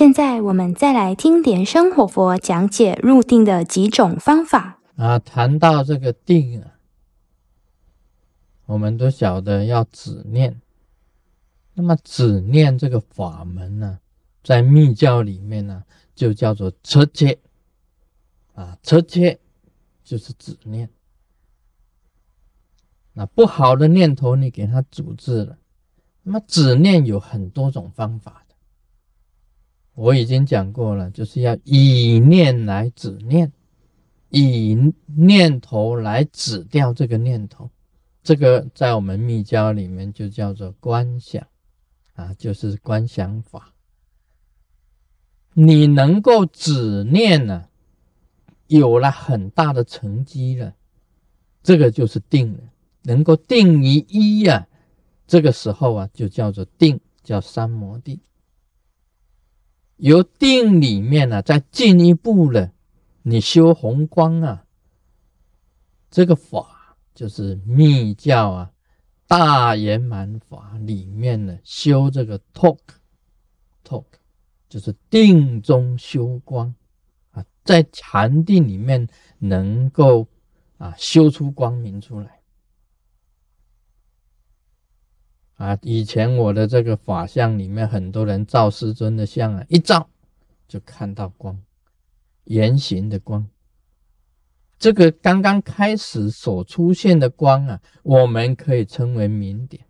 现在我们再来听莲生活佛讲解入定的几种方法啊。谈到这个定啊，我们都晓得要止念。那么止念这个法门呢，在密教里面呢，就叫做车切啊，车切就是止念。那不好的念头，你给它阻止了。那么止念有很多种方法，我已经讲过了，就是要以念来止念，以念头来止掉这个念头。这个在我们密教里面就叫做观想啊，就是观想法。你能够止念呢，有了很大的成绩了，这个就是定了。能够定于一呀，这个时候啊，就叫做定，叫三摩地。由定里面呢，再进一步呢，你修红光啊，这个法就是密教啊，大圆满法里面呢，修这个 talk，talk 就是定中修光啊，在禅定里面能够啊修出光明出来。啊，以前我的这个法相里面，很多人照师尊的像啊，一照就看到光，圆形的光。这个刚刚开始所出现的光啊，我们可以称为明点。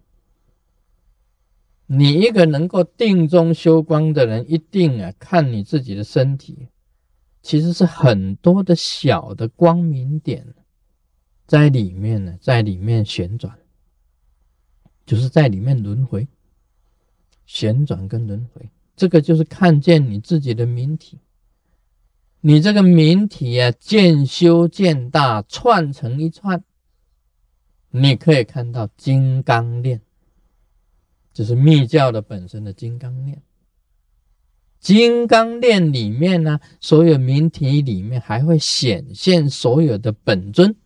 你一个能够定中修光的人，一定啊，看你自己的身体，其实是很多的小的光明点在里面呢，在里面旋转。就是在里面轮回、旋转跟轮回，这个就是看见你自己的明体。你这个明体啊，渐修渐大，串成一串，你可以看到金刚链，就是密教的本身的金刚链。金刚链里面呢，所有明体里面还会显现所有的本尊。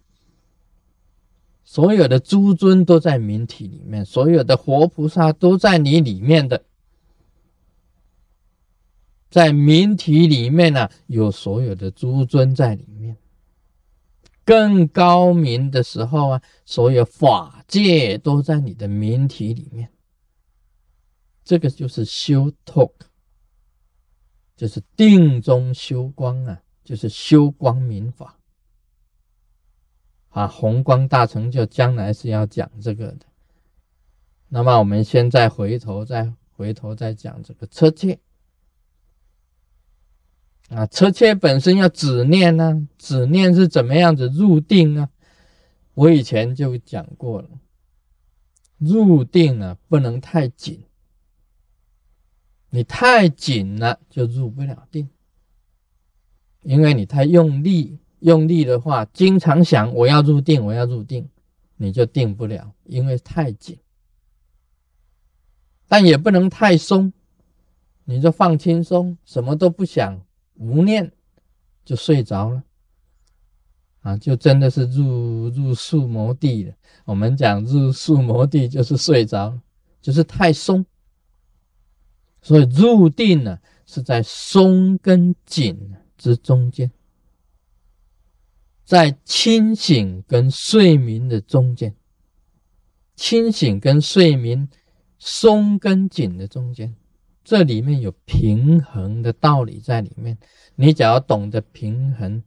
所有的诸尊都在明体里面，所有的活菩萨都在你里面的，在明体里面呢，有所有的诸尊在里面。更高明的时候啊，所有法界都在你的明体里面。这个就是修 talk，就是定中修光啊，就是修光明法。啊，宏光大成就将来是要讲这个的。那么我们现在回头再回头再讲这个车切。啊，车切本身要止念呢，止念是怎么样子入定啊？我以前就讲过了，入定啊不能太紧，你太紧了就入不了定，因为你太用力。用力的话，经常想我要入定，我要入定，你就定不了，因为太紧。但也不能太松，你就放轻松，什么都不想，无念就睡着了，啊，就真的是入入宿魔地了。我们讲入宿魔地就是睡着，就是太松。所以入定呢，是在松跟紧之中间。在清醒跟睡眠的中间，清醒跟睡眠松跟紧的中间，这里面有平衡的道理在里面。你只要懂得平衡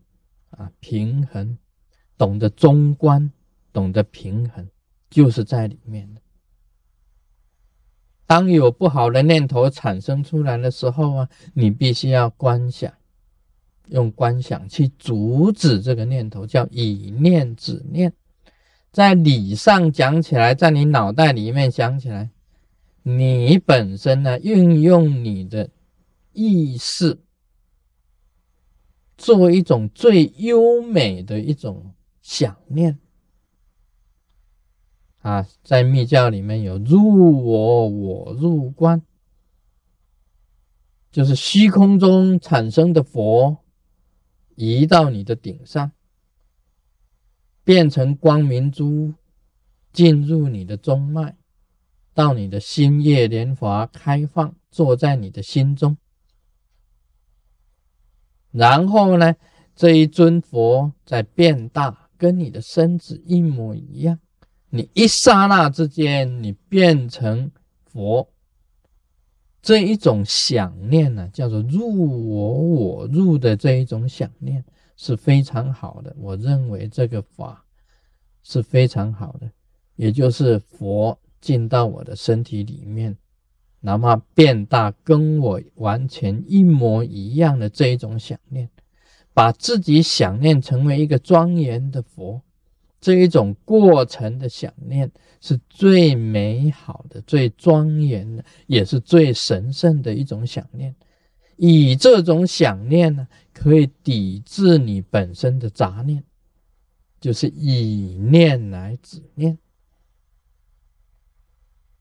啊，平衡，懂得中观，懂得平衡，就是在里面的。当有不好的念头产生出来的时候啊，你必须要观想。用观想去阻止这个念头，叫以念止念。在理上讲起来，在你脑袋里面想起来，你本身呢，运用你的意识，做一种最优美的一种想念。啊，在密教里面有入我，我入观，就是虚空中产生的佛。移到你的顶上，变成光明珠，进入你的中脉，到你的心叶莲华开放，坐在你的心中，然后呢，这一尊佛在变大，跟你的身子一模一样。你一刹那之间，你变成佛，这一种想念呢，叫做入我我入的这一种想念是非常好的。我认为这个法是非常好的，也就是佛进到我的身体里面。哪怕变大，跟我完全一模一样的这一种想念，把自己想念成为一个庄严的佛，这一种过程的想念是最美好的、最庄严的，也是最神圣的一种想念。以这种想念呢，可以抵制你本身的杂念，就是以念来止念。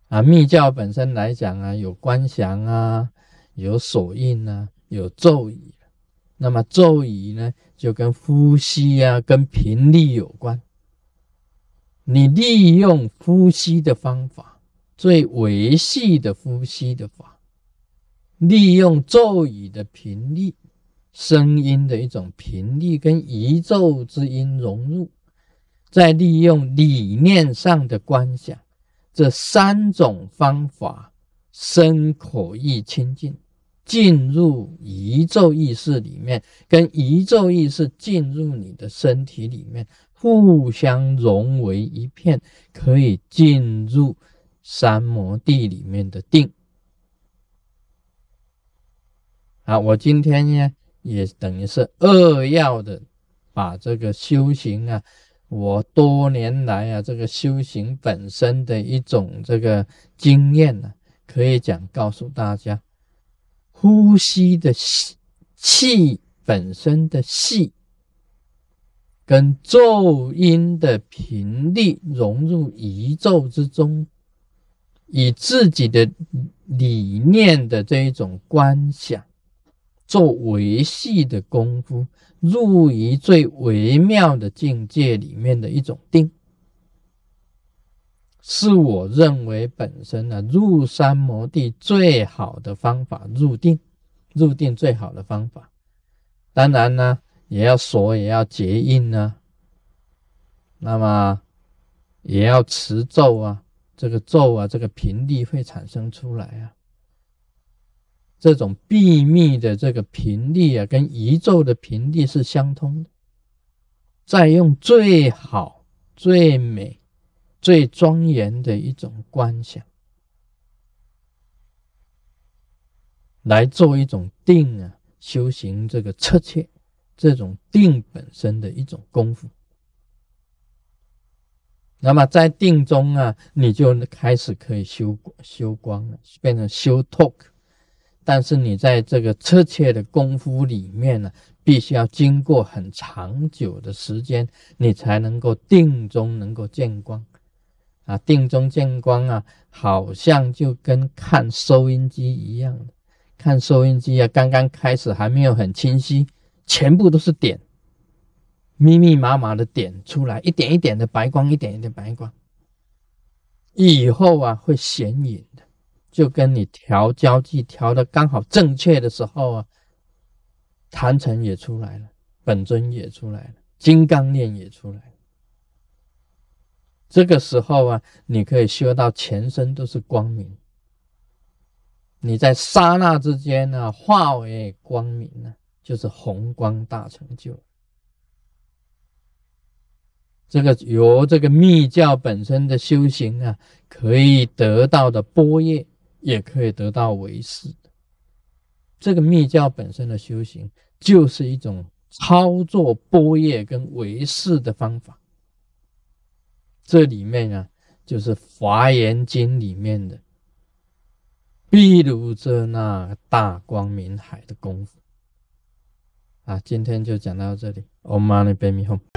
啊，密教本身来讲啊，有观想啊，有手印啊，有咒语。那么咒语呢，就跟呼吸啊，跟频率有关。你利用呼吸的方法，最维系的呼吸的法，利用咒语的频率，声音的一种频率跟宇宙之音融入，再利用理念上的观想。这三种方法，身口意清净，进入宇宙意识里面，跟宇宙意识进入你的身体里面，互相融为一片，可以进入三摩地里面的定。啊，我今天呢，也等于是扼要的把这个修行啊。我多年来啊，这个修行本身的一种这个经验呢，可以讲告诉大家，呼吸的气气本身的气，跟咒音的频率融入宇宙之中，以自己的理念的这一种观想。做维系的功夫，入于最微妙的境界里面的一种定，是我认为本身呢入三摩地最好的方法。入定，入定最好的方法，当然呢也要锁，也要结印呢，那么也要持咒啊，这个咒啊，这个频率会产生出来啊。这种秘密的这个频率啊，跟宇宙的频率是相通的。再用最好、最美、最庄严的一种观想，来做一种定啊，修行这个彻切这种定本身的一种功夫。那么在定中啊，你就开始可以修修光了，变成修 talk。但是你在这个彻切的功夫里面呢，必须要经过很长久的时间，你才能够定中能够见光啊！定中见光啊，好像就跟看收音机一样，看收音机啊，刚刚开始还没有很清晰，全部都是点，密密麻麻的点出来，一点一点的白光，一点一点白光，以后啊会显影的。就跟你调焦距调的刚好正确的时候啊，坛城也出来了，本尊也出来了，金刚链也出来了。这个时候啊，你可以修到全身都是光明，你在刹那之间呢，化为光明呢，就是宏光大成就。这个由这个密教本身的修行啊，可以得到的波叶。也可以得到维世。这个密教本身的修行，就是一种操作波叶跟维世的方法。这里面呢，就是《华严经》里面的，譬如这那大光明海的功夫。啊，今天就讲到这里。，Omani Baby home。